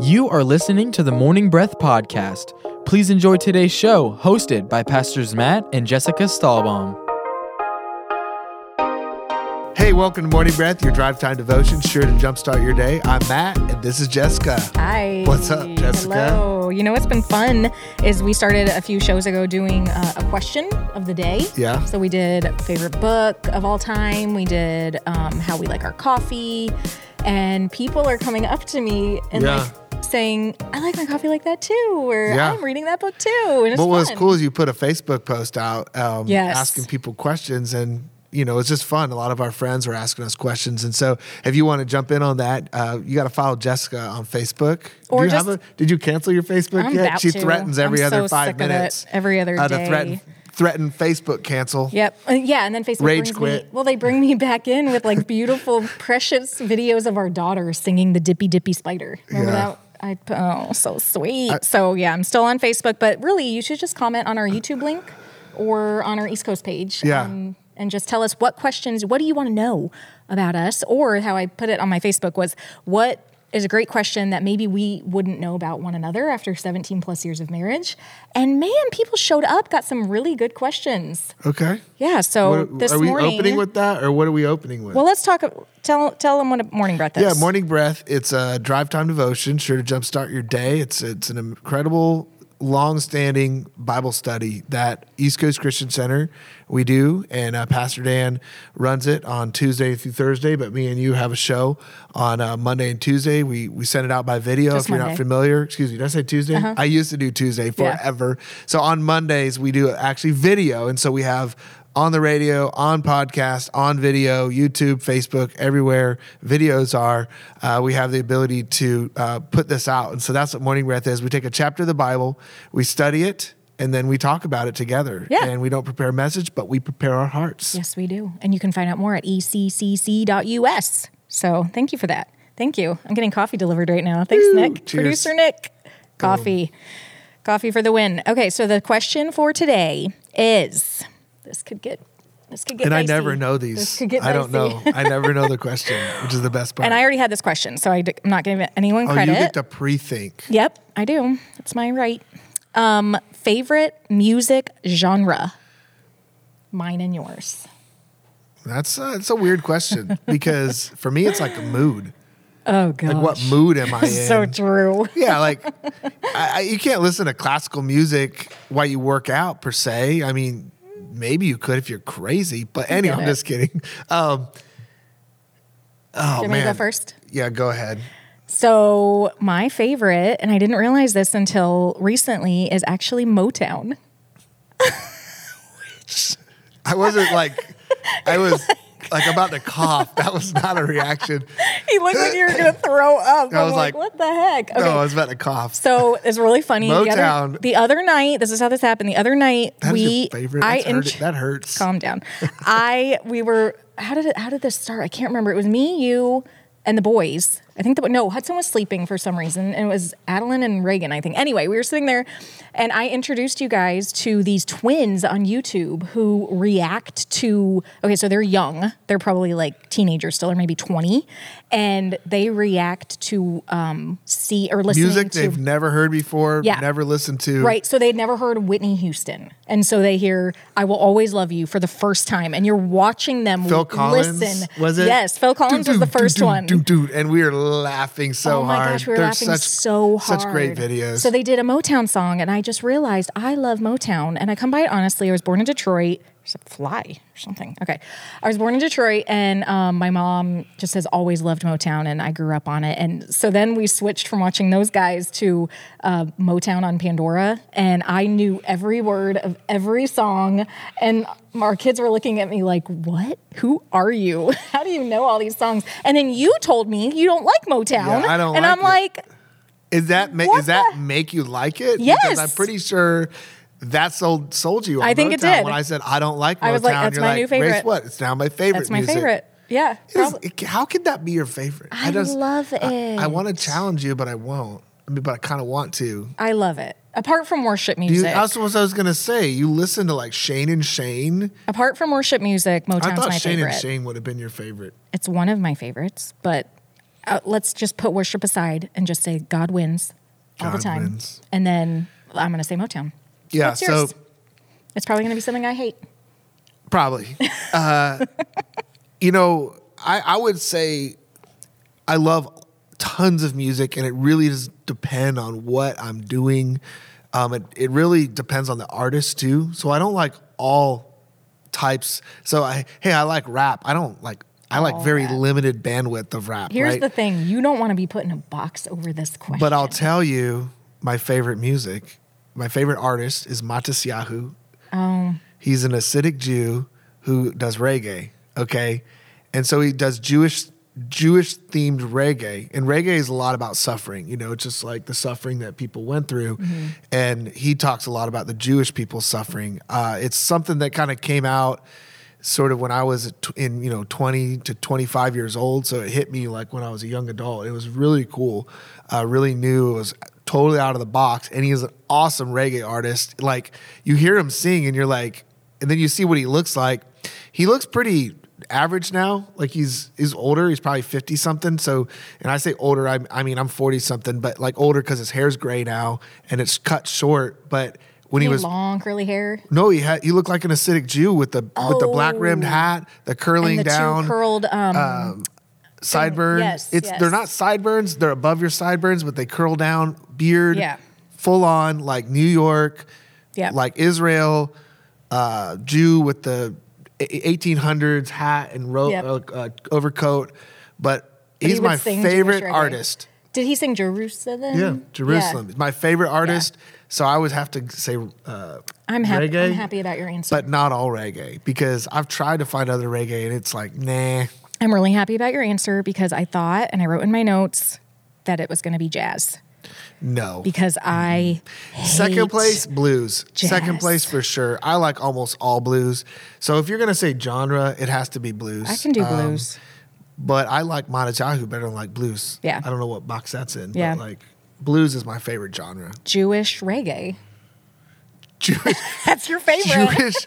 You are listening to the Morning Breath Podcast. Please enjoy today's show, hosted by Pastors Matt and Jessica Stahlbaum. Hey, welcome to Morning Breath, your drive time devotion, sure to jumpstart your day. I'm Matt, and this is Jessica. Hi. What's up, Jessica? Hello. You know what's been fun is we started a few shows ago doing uh, a question of the day. Yeah. So we did favorite book of all time. We did um, how we like our coffee, and people are coming up to me and Yeah. like saying, "I like my coffee like that too," or Yeah. "I'm reading that book too." And it's What was cool is you put a Facebook post out um, Yes. asking people questions, and you know it's just fun. A lot of our friends were asking us questions, and so if you want to jump in on that, uh, you got to follow Jessica on Facebook. Or you just- have a, did you cancel your Facebook I'm yet? she to. threatens every I'm other so five sick of it. minutes. Every other uh, to day. threaten threaten Facebook cancel. Yep. Uh, yeah, and then Facebook Rage brings quit. me. Well, they bring me back in with like beautiful, precious videos of our daughter singing the Dippy Dippy Spider. Remember Yeah. that? I oh, so sweet. so yeah, I'm still on Facebook, but really, you should just comment on our YouTube link or on our East Coast page. Yeah. um, and just tell us what questions, what do you want to know about us? Or how I put it on my Facebook was, what is a great question that maybe we wouldn't know about one another after 17 plus years of marriage? And man, people showed up, got some really good questions. Okay. Yeah. So What- this are we morning, opening with that, or what are we opening with? well, let's talk. Tell tell them what a morning breath is. Yeah, morning breath. It's a drive time devotion, sure to jumpstart your day. It's it's an incredible, long-standing Bible study that East Coast Christian Center we do, and uh, Pastor Dan runs it on Tuesday through Thursday. But me and you have a show on uh, Monday and Tuesday. We we send it out by video. Just if you're not familiar, excuse me, did I say Tuesday? I used to do Tuesday Yeah. forever. So on Mondays we do actually video, and so we have on the radio, on podcast, on video, YouTube, Facebook, everywhere videos are. Uh, we have the ability to uh, put this out, and so that's what Morning Breath is. We take a chapter of the Bible, we study it, and then we talk about it together. Yeah. And we don't prepare a message, but we prepare our hearts. Yes, we do, and you can find out more at eccc.us. So thank you for that. Thank you. I'm getting coffee delivered right now. Thanks, Woo. Nick. Cheers. Producer Nick. Coffee. Coffee for the win. Okay, so the question for today is this could get this could get And I never know these. I don't know. I never know the question, which is the best part. And I already had this question, so I am not giving anyone oh, credit. you get to pre-think. Yep, I do. That's my right. Um, favorite music genre? Mine and yours. That's uh, it's a weird question because for me it's like a mood. Oh god. Like what mood am I in? So true. Yeah, like I, I, you can't listen to classical music while you work out per se. I mean, maybe you could if you're crazy, but anyway, I'm just kidding. Um, oh Do you want me man, go first? Yeah, go ahead. So my favorite, and I didn't realize this until recently, is actually Motown. I wasn't like I was like about to cough. That was not a reaction. You looked like you were gonna throw up. I was like, like- what the heck? Okay. No, I was about to cough. So it's really funny. The other, Motown. the other night, this is how this happened. The other night, That's we favorite. I hurt- that hurts. calm down. I we were how did it how did this start? I can't remember. It was me, you, and the boys. I think the no Hudson was sleeping for some reason, and it was Adeline and Reagan. I think. Anyway, we were sitting there, and I introduced you guys to these twins on YouTube who react to. Okay, so they're young. They're probably like teenagers still, or maybe twenty, and they react to um, see or listen to Music to they've never heard before, Yeah. never listened to. Right. So they'd never heard Whitney Houston. And so they hear I Will Always Love You for the first time. And you're watching them Phil Collins listen. was it? Yes, Phil Collins was the first one. Dude, and we were laughing so oh my hard. gosh, we were They're laughing such, so hard. Such great videos. So they did a Motown song, and I just realized I love Motown. And I come by it honestly. I was born in Detroit. There's a fly or something. Okay. I was born in Detroit, and um, my mom just has always loved Motown, and I grew up on it. And so then we switched from watching those guys to uh, Motown on Pandora, and I knew every word of every song. And our kids were looking at me like, What? Who are you? How do you know all these songs? And then you told me you don't like Motown. Yeah, I don't And like I'm it. like, Is that ma- that make you like it? Yes. Because I'm pretty sure that sold sold you. On I think it did. When I said I don't like Motown, I was like, that's my like, new favorite. What? It's now my favorite. That's my music. favorite. Yeah. It is- it- how could that be your favorite? I just love I, I want to challenge you, but I won't. I mean, but I kind of want to. I love it. Apart from worship Do you, music, that's what I was gonna say. You listen to like Shane and Shane. apart from worship music, I Motown's thought my Shane favorite. and Shane would have been your favorite. It's one of my favorites, but uh, let's just put worship aside and just say God wins all the time. wins. And then I'm going to say Motown. Yeah, What's so yours? It's probably going to be something I hate. probably. Uh, you know, I, I would say I love tons of music, and it really does depend on what I'm doing. Um, it, it really depends on the artist too. So I don't like all types. So I hey, I like rap. I don't like. I like All very rap. limited bandwidth of rap. Here's right? the thing you don't want to be put in a box over this question. But I'll tell you, my favorite music, my favorite artist is Matisyahu. Oh, He's an Hasidic Jew who does reggae. Okay, and so he does Jewish Jewish themed reggae, and reggae is a lot about suffering. You know, just like the suffering that people went through, and he talks a lot about the Jewish people suffering. Uh, it's something that kind of came out sort of when I was in you know 20 to 25 years old. So it hit me like when I was a young adult. It was really cool, uh, really new. It was totally out of the box, and he is an awesome reggae artist. Like you hear him sing, and you're like, and then you see what he looks like. He looks pretty average now. Like he's he's older. He's probably 50 something. So, and I say older, I, I mean I'm 40 something, but like older because his hair's gray now and it's cut short. But when he, he was long curly hair. no, he had he looked like an Hasidic Jew with the with the black rimmed Oh. hat, the curling the down two curled um, sideburn. yes, it's yes. they're not sideburns; they're above your sideburns, but they curl down. Beard, Yeah. full on like New York, Yeah. like Israel, uh, Jew with the eighteen hundreds hat and ro- Yep. uh, uh, overcoat. But, But he's would my favorite artist. Did he sing Jerusalem? Yeah, Jerusalem. He's my favorite artist. So I would have to say uh, I'm happy. reggae. I'm happy about your answer. but not all reggae because I've tried to find other reggae and it's like nah. I'm really happy about your answer because I thought and I wrote in my notes that it was going to be jazz No. because I Second place blues. Second place for sure. I like almost all blues. So if you're gonna say genre, it has to be blues. I can do Um, blues. but I like Matisyahu better than like blues. Yeah. I don't know what box that's in. Yeah. But like blues is my favorite genre. Jewish reggae. Jewish That's your favorite. Jewish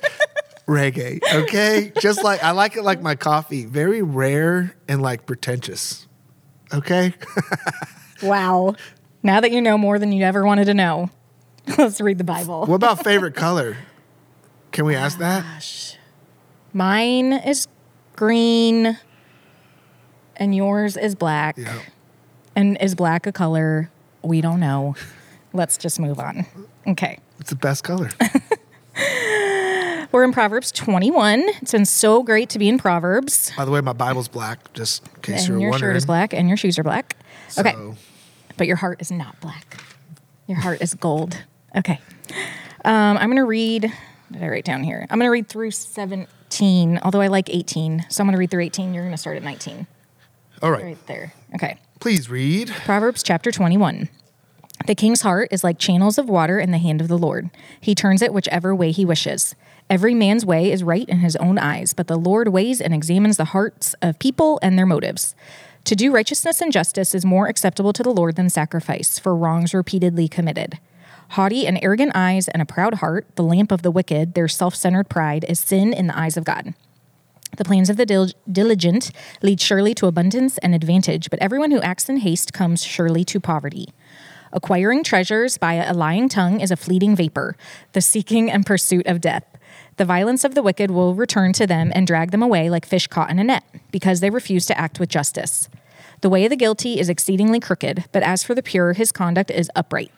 reggae. Okay. Just like I like it like my coffee. Very rare and like pretentious. Okay. Wow. Now that you know more than you ever wanted to know, let's read the Bible. what about favorite color? Can we ask that? Mine is green and yours is black. Yeah. And is black a color? We don't know. Let's just move on. Okay. It's the best color. We're in Proverbs 21. It's been so great to be in Proverbs. By the way, my Bible's black, just in case And were your wondering. shirt is black and your shoes are black. Okay. But your heart is not black. Your heart is gold. Okay. Um, I'm going to read, what did I write down here? I'm going to read through 17, although I like 18. So I'm going to read through 18. You're going to start at 19. All right. Right there. Okay. Please read. Proverbs chapter 21. The king's heart is like channels of water in the hand of the Lord. He turns it whichever way he wishes. Every man's way is right in his own eyes, but the Lord weighs and examines the hearts of people and their motives. To do righteousness and justice is more acceptable to the Lord than sacrifice for wrongs repeatedly committed. Haughty and arrogant eyes and a proud heart, the lamp of the wicked, their self centered pride, is sin in the eyes of God. The plans of the dil- diligent lead surely to abundance and advantage, but everyone who acts in haste comes surely to poverty. Acquiring treasures by a lying tongue is a fleeting vapor, the seeking and pursuit of death. The violence of the wicked will return to them and drag them away like fish caught in a net, because they refuse to act with justice. The way of the guilty is exceedingly crooked, but as for the pure, his conduct is upright.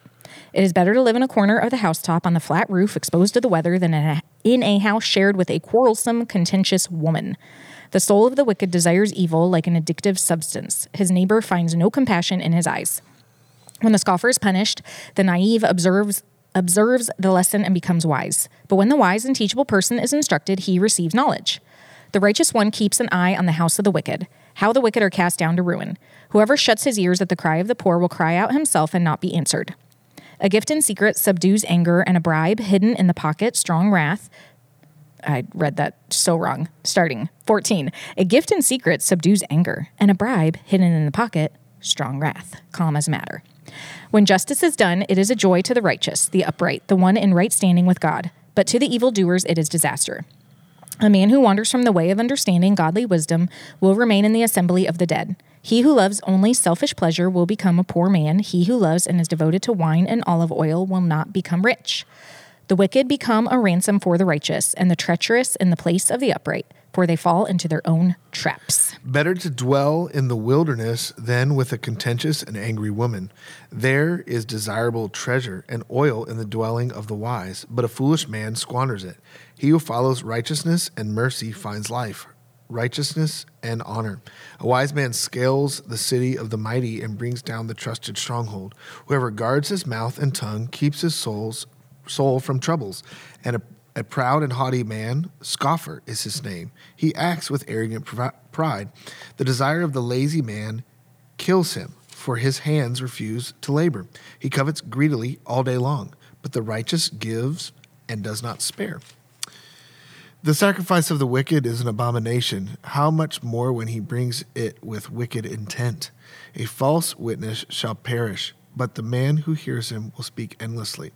It is better to live in a corner of the housetop on the flat roof exposed to the weather than in a, in a house shared with a quarrelsome, contentious woman. The soul of the wicked desires evil like an addictive substance. His neighbor finds no compassion in his eyes. When the scoffer is punished, the naive observes observes the lesson and becomes wise. But when the wise and teachable person is instructed, he receives knowledge. The righteous one keeps an eye on the house of the wicked. How the wicked are cast down to ruin. Whoever shuts his ears at the cry of the poor will cry out himself and not be answered. A gift in secret subdues anger, and a bribe hidden in the pocket, strong wrath. I read that so wrong. Starting 14. A gift in secret subdues anger, and a bribe hidden in the pocket, strong wrath. Calm as matter. When justice is done, it is a joy to the righteous, the upright, the one in right standing with God. But to the evildoers, it is disaster. A man who wanders from the way of understanding godly wisdom will remain in the assembly of the dead. He who loves only selfish pleasure will become a poor man. He who loves and is devoted to wine and olive oil will not become rich. The wicked become a ransom for the righteous, and the treacherous in the place of the upright, for they fall into their own traps. Better to dwell in the wilderness than with a contentious and angry woman. There is desirable treasure and oil in the dwelling of the wise, but a foolish man squanders it. He who follows righteousness and mercy finds life, righteousness and honor. A wise man scales the city of the mighty and brings down the trusted stronghold. Whoever guards his mouth and tongue keeps his soul's soul from troubles, and a a proud and haughty man, scoffer is his name. He acts with arrogant pride. The desire of the lazy man kills him, for his hands refuse to labor. He covets greedily all day long, but the righteous gives and does not spare. The sacrifice of the wicked is an abomination. How much more when he brings it with wicked intent? A false witness shall perish, but the man who hears him will speak endlessly.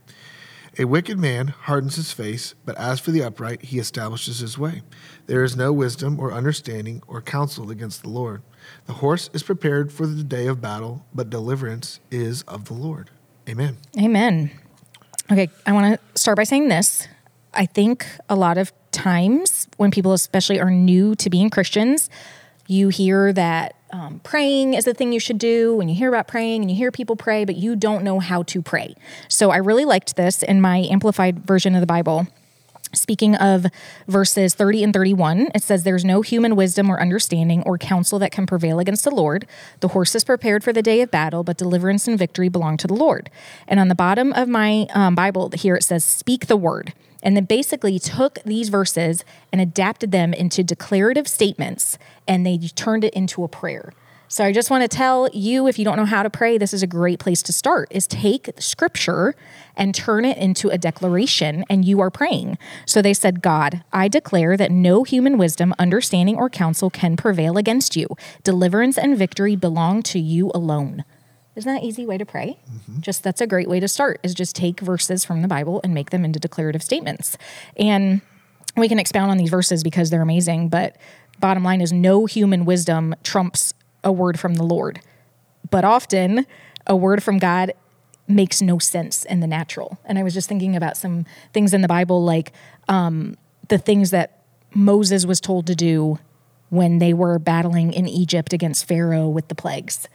A wicked man hardens his face, but as for the upright, he establishes his way. There is no wisdom or understanding or counsel against the Lord. The horse is prepared for the day of battle, but deliverance is of the Lord. Amen. Amen. Okay, I want to start by saying this. I think a lot of times when people, especially, are new to being Christians, you hear that um, praying is the thing you should do when you hear about praying and you hear people pray, but you don't know how to pray. So I really liked this in my amplified version of the Bible. Speaking of verses 30 and 31, it says, There's no human wisdom or understanding or counsel that can prevail against the Lord. The horse is prepared for the day of battle, but deliverance and victory belong to the Lord. And on the bottom of my um, Bible here, it says, Speak the word and then basically took these verses and adapted them into declarative statements and they turned it into a prayer. So I just want to tell you if you don't know how to pray, this is a great place to start is take scripture and turn it into a declaration and you are praying. So they said, "God, I declare that no human wisdom, understanding or counsel can prevail against you. Deliverance and victory belong to you alone." Isn't that an easy way to pray? Mm-hmm. Just that's a great way to start is just take verses from the Bible and make them into declarative statements. And we can expound on these verses because they're amazing, but bottom line is no human wisdom trumps a word from the Lord. But often a word from God makes no sense in the natural. And I was just thinking about some things in the Bible like um, the things that Moses was told to do when they were battling in Egypt against Pharaoh with the plagues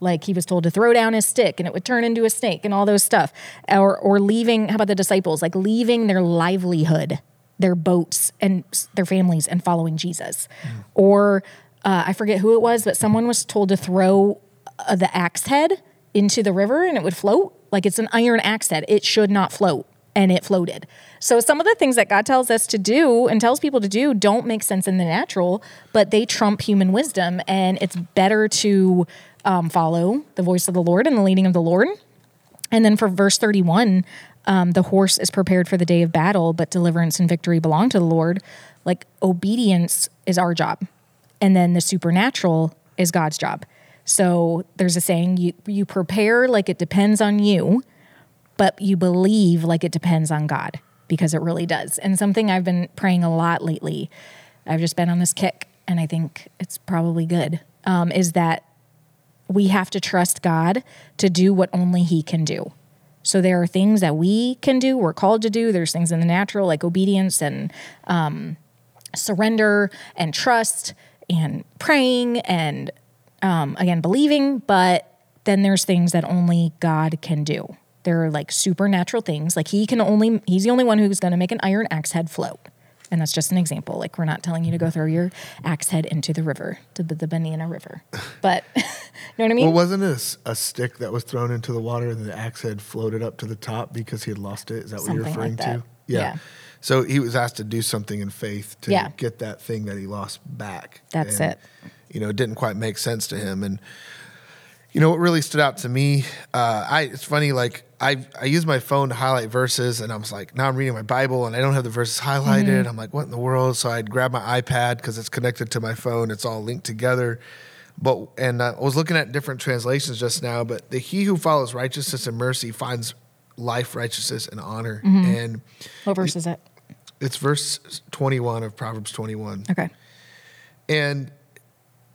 like he was told to throw down his stick and it would turn into a snake and all those stuff. Or or leaving how about the disciples? Like leaving their livelihood, their boats and their families and following Jesus. Mm. Or uh, I forget who it was, but someone was told to throw uh, the axe head into the river and it would float. Like it's an iron axe head. It should not float and it floated. So some of the things that God tells us to do and tells people to do don't make sense in the natural, but they trump human wisdom and it's better to um, follow the voice of the Lord and the leading of the Lord. And then for verse 31, um, the horse is prepared for the day of battle, but deliverance and victory belong to the Lord. Like obedience is our job. And then the supernatural is God's job. So there's a saying you, you prepare like it depends on you, but you believe like it depends on God because it really does. And something I've been praying a lot lately, I've just been on this kick, and I think it's probably good, um, is that we have to trust God to do what only He can do. So there are things that we can do, we're called to do. There's things in the natural like obedience and um, surrender and trust and praying and um, again believing. But then there's things that only God can do. There are like supernatural things. Like He can only, He's the only one who's going to make an iron axe head float. And that's just an example. Like we're not telling you to go throw your axe head into the river, to the, the Banana River. But you know what I mean? Well, wasn't it a, a, stick that was thrown into the water and the axe head floated up to the top because he had lost it? Is that something what you're referring like to? Yeah. yeah. So he was asked to do something in faith to yeah. get that thing that he lost back. That's and, it. You know, it didn't quite make sense to him. And you know what really stood out to me? Uh, I it's funny like I I use my phone to highlight verses, and I was like, now I'm reading my Bible, and I don't have the verses highlighted. Mm-hmm. I'm like, what in the world? So I'd grab my iPad because it's connected to my phone. It's all linked together. But and I was looking at different translations just now. But the he who follows righteousness and mercy finds life, righteousness, and honor. Mm-hmm. And what verse is it? It's verse 21 of Proverbs 21. Okay. And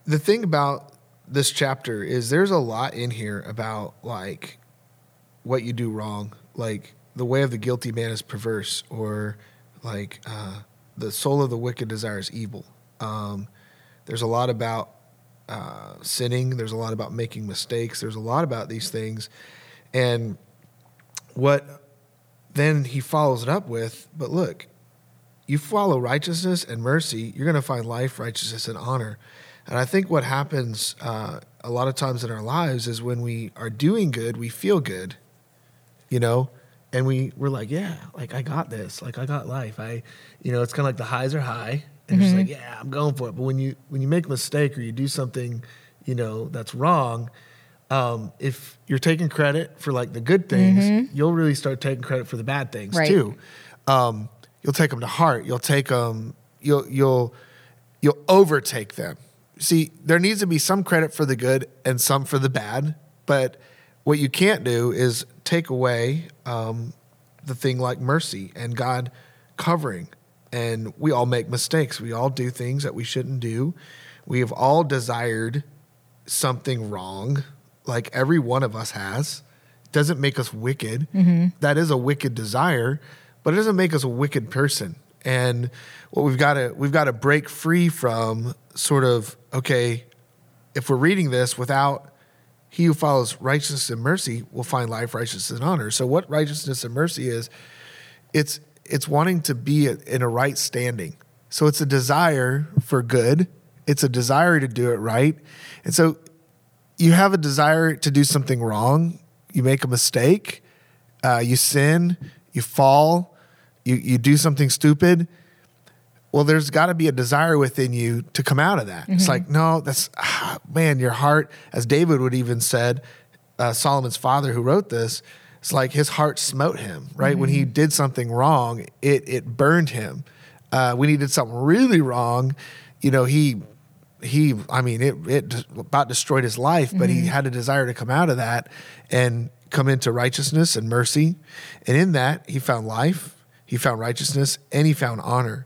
the thing about this chapter is there's a lot in here about like what you do wrong, like the way of the guilty man is perverse, or like uh, the soul of the wicked desires evil. Um, there's a lot about uh, sinning. There's a lot about making mistakes. There's a lot about these things, and what then he follows it up with, but look, you follow righteousness and mercy, you're going to find life, righteousness, and honor. And I think what happens uh, a lot of times in our lives is when we are doing good, we feel good, you know, and we we're like, yeah, like I got this, like I got life. I, you know, it's kind of like the highs are high, and it's like, yeah, I'm going for it. But when you when you make a mistake or you do something, you know, that's wrong, um, if you're taking credit for like the good things, you'll really start taking credit for the bad things Right. too. Um, you'll take them to heart. You'll take them. You'll you'll you'll overtake them. See, there needs to be some credit for the good and some for the bad. But what you can't do is take away um, the thing like mercy and God covering. And we all make mistakes. We all do things that we shouldn't do. We have all desired something wrong, like every one of us has. Doesn't make us wicked. That is a wicked desire, but it doesn't make us a wicked person. And what we've got to we've got to break free from sort of okay, if we're reading this without he who follows righteousness and mercy will find life, righteousness, and honor. So what righteousness and mercy is, it's it's wanting to be in a right standing. So it's a desire for good. It's a desire to do it right. And so you have a desire to do something wrong. You make a mistake. Uh, you sin. You fall. You you do something stupid. Well, there's got to be a desire within you to come out of that. It's like, no, that's ah, man, your heart, as David would even said, uh, Solomon's father who wrote this. It's like his heart smote him, right? When he did something wrong, it it burned him. Uh, when he did something really wrong, you know, he he i mean it it about destroyed his life but he had a desire to come out of that and come into righteousness and mercy and in that he found life he found righteousness and he found honor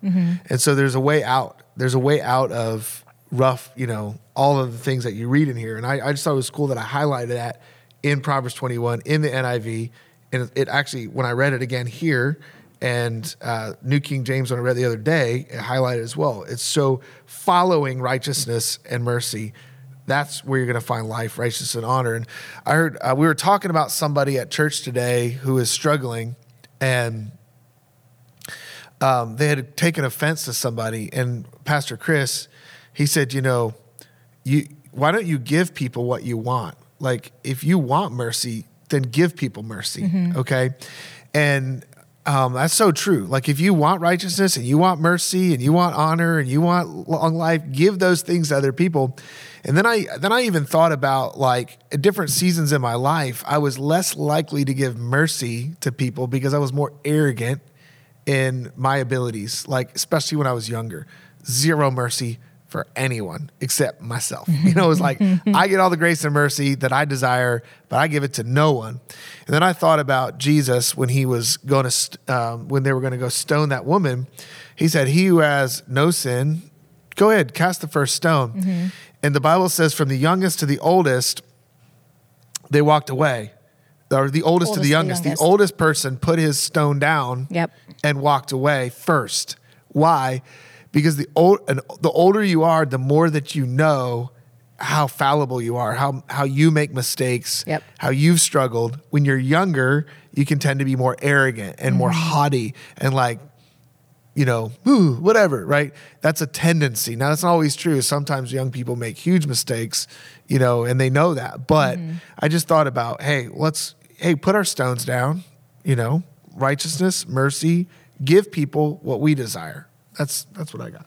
and so there's a way out there's a way out of rough you know all of the things that you read in here and i, I just thought it was cool that i highlighted that in proverbs 21 in the niv and it- it actually when i read it again here and uh, New King James, when I read the other day, it highlighted as well. It's so following righteousness and mercy. That's where you're going to find life, righteousness, and honor. And I heard uh, we were talking about somebody at church today who is struggling, and um, they had taken offense to somebody. And Pastor Chris, he said, you know, you why don't you give people what you want? Like if you want mercy, then give people mercy. Okay. And um, that's so true. Like if you want righteousness and you want mercy and you want honor and you want long life, give those things to other people. And then I then I even thought about like at different seasons in my life, I was less likely to give mercy to people because I was more arrogant in my abilities, like especially when I was younger. Zero mercy for anyone except myself. You know, it was like I get all the grace and mercy that I desire, but I give it to no one. And then I thought about Jesus when he was going to, st- um, when they were going to go stone that woman. He said, "He who has no sin, go ahead, cast the first stone." And the Bible says, from the youngest to the oldest, they walked away. Or the oldest, to the youngest. The youngest. oldest person put his stone down Yep. and walked away first. Why? Because the old and the older you are, the more that you know how fallible you are, how how you make mistakes, Yep. how you've struggled. When you're younger, you can tend to be more arrogant and more Mm-hmm. haughty and like you know, ooh, whatever, right? That's a tendency. Now, that's not always true. Sometimes young people make huge mistakes, you know, and they know that. But Mm-hmm. I just thought about, hey, let's, hey, put our stones down, you know, righteousness, mercy, give people what we desire. That's that's what I got.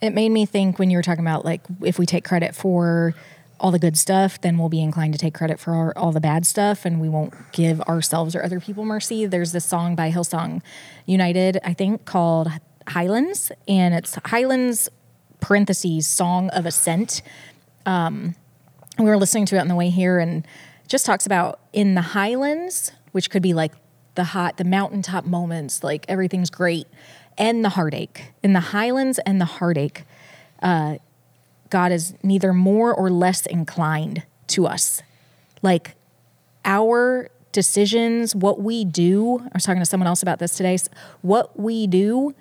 It made me think when you were talking about like if we take credit for all the good stuff, then we'll be inclined to take credit for our, all the bad stuff and we won't give ourselves or other people mercy. There's this song by Hillsong United, I think, called Highlands, and it's Highlands parentheses song of ascent. Um, we were listening to it on the way here and just talks about in the highlands which could be like the hot the mountaintop moments like everything's great and the heartache. In the highlands and the heartache, uh, God is neither more or less inclined to us. Like our decisions, what we do, I was talking to someone else about this today, what we do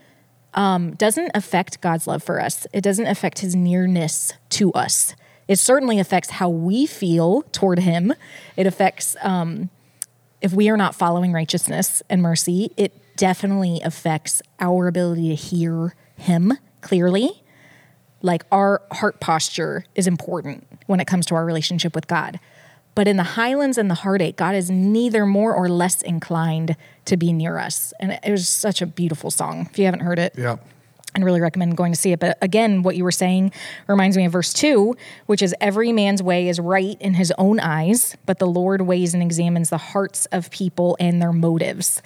um, doesn't affect God's love for us. It doesn't affect his nearness to us. It certainly affects how we feel toward him. It affects um, if we are not following righteousness and mercy, it definitely affects our ability to hear him clearly. Like our heart posture is important when it comes to our relationship with God. But in the highlands and the heartache, God is neither more or less inclined to be near us. And it was such a beautiful song. If you haven't heard it, Yeah. I'd really recommend going to see it. But again, what you were saying reminds me of verse two, which is every man's way is right in his own eyes, but the Lord weighs and examines the hearts of people and their motives.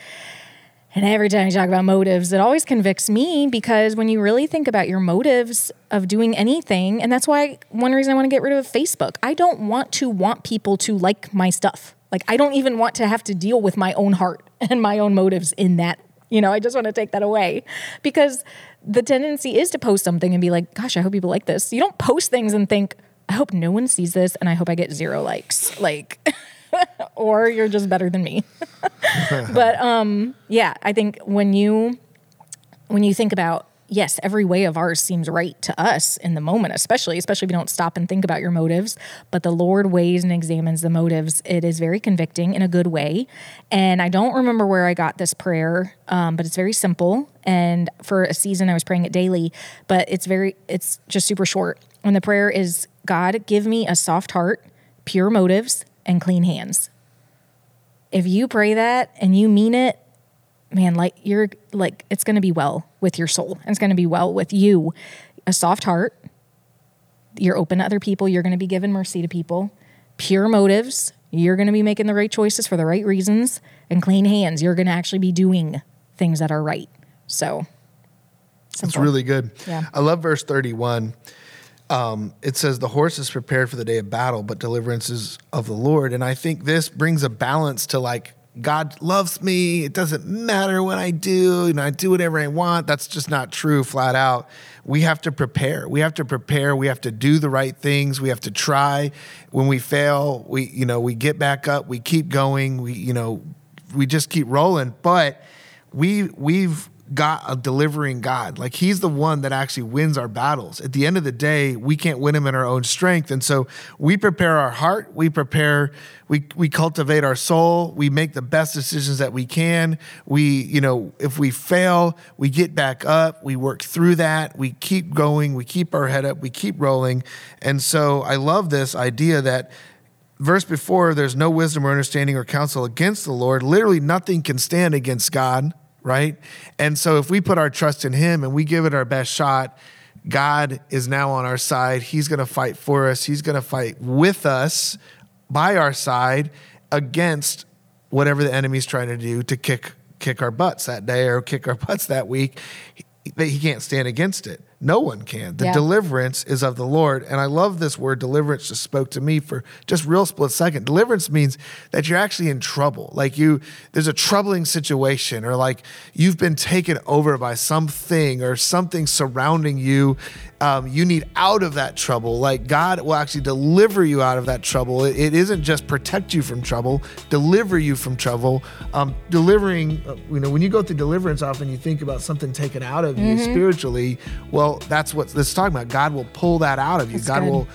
And every time you talk about motives, it always convicts me because when you really think about your motives of doing anything, and that's why one reason I want to get rid of Facebook, I don't want to want people to like my stuff. Like, I don't even want to have to deal with my own heart and my own motives in that. You know, I just want to take that away because the tendency is to post something and be like, gosh, I hope people like this. You don't post things and think, I hope no one sees this and I hope I get zero likes. Like, or you're just better than me. but um, yeah, I think when you when you think about yes, every way of ours seems right to us in the moment, especially especially if you don't stop and think about your motives. But the Lord weighs and examines the motives. It is very convicting in a good way. And I don't remember where I got this prayer, um, but it's very simple. And for a season, I was praying it daily. But it's very it's just super short. And the prayer is, God, give me a soft heart, pure motives, and clean hands. If you pray that and you mean it, man, like you're like it's going to be well with your soul. And it's going to be well with you. A soft heart. You're open to other people. You're going to be giving mercy to people. Pure motives. You're going to be making the right choices for the right reasons. And clean hands. You're going to actually be doing things that are right. So, It's really good. Yeah. I love verse 31. Um, it says, The horse is prepared for the day of battle, but deliverance is of the Lord. And I think this brings a balance to like, God loves me. It doesn't matter what I do. You know, I do whatever I want. That's just not true, flat out. We have to prepare. We have to prepare. We have to do the right things. We have to try. When we fail, we, you know, we get back up. We keep going. We, you know, we just keep rolling. But we we've got a uh, delivering God. Like he's the one that actually wins our battles. At the end of the day, we can't win him in our own strength. And so we prepare our heart, we prepare, we we cultivate our soul, we make the best decisions that we can. We, you know, if we fail, we get back up, we work through that, we keep going, we keep our head up, we keep rolling. And so I love this idea that verse before there's no wisdom or understanding or counsel against the Lord. Literally nothing can stand against God, right? And so if we put our trust in him and we give it our best shot, God is now on our side. He's going to fight for us. He's going to fight with us by our side against whatever the enemy's trying to do to kick kick our butts that day or kick our butts that week. He, he can't stand against it. No one can. The Yeah. deliverance is of the Lord. And I love this word deliverance just spoke to me for just real split second. Deliverance means that you're actually in trouble. Like you there's a troubling situation or like you've been taken over by something or something surrounding you. Um, you need out of that trouble. Like God will actually deliver you out of that trouble. It, it isn't just protect you from trouble, deliver you from trouble. Um, delivering, uh, you know, when you go through deliverance, often you think about something taken out of you spiritually. Well, that's what this is talking about. God will pull that out of you. That's God good. will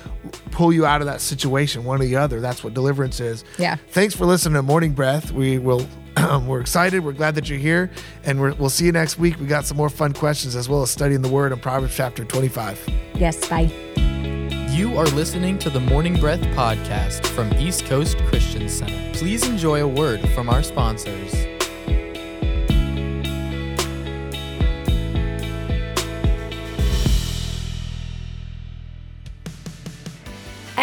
pull you out of that situation, one or the other. That's what deliverance is. Yeah. Thanks for listening to Morning Breath. We will. we're excited. We're glad that you're here, and we're, we'll see you next week. We got some more fun questions as well as studying the Word in Proverbs chapter 25. Yes, bye. You are listening to the Morning Breath podcast from East Coast Christian Center. Please enjoy a word from our sponsors.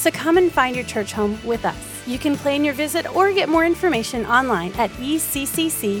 So come and find your church home with us. You can plan your visit or get more information online at eccc.us.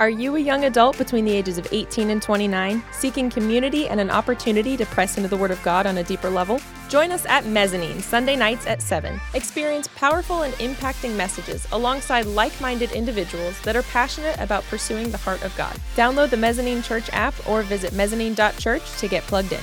Are you a young adult between the ages of 18 and 29, seeking community and an opportunity to press into the Word of God on a deeper level? Join us at Mezzanine Sunday nights at 7. Experience powerful and impacting messages alongside like minded individuals that are passionate about pursuing the heart of God. Download the Mezzanine Church app or visit mezzanine.church to get plugged in.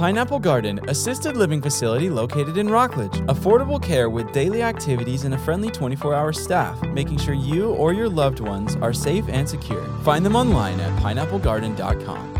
Pineapple Garden, assisted living facility located in Rockledge. Affordable care with daily activities and a friendly 24 hour staff, making sure you or your loved ones are safe and secure. Find them online at pineapplegarden.com.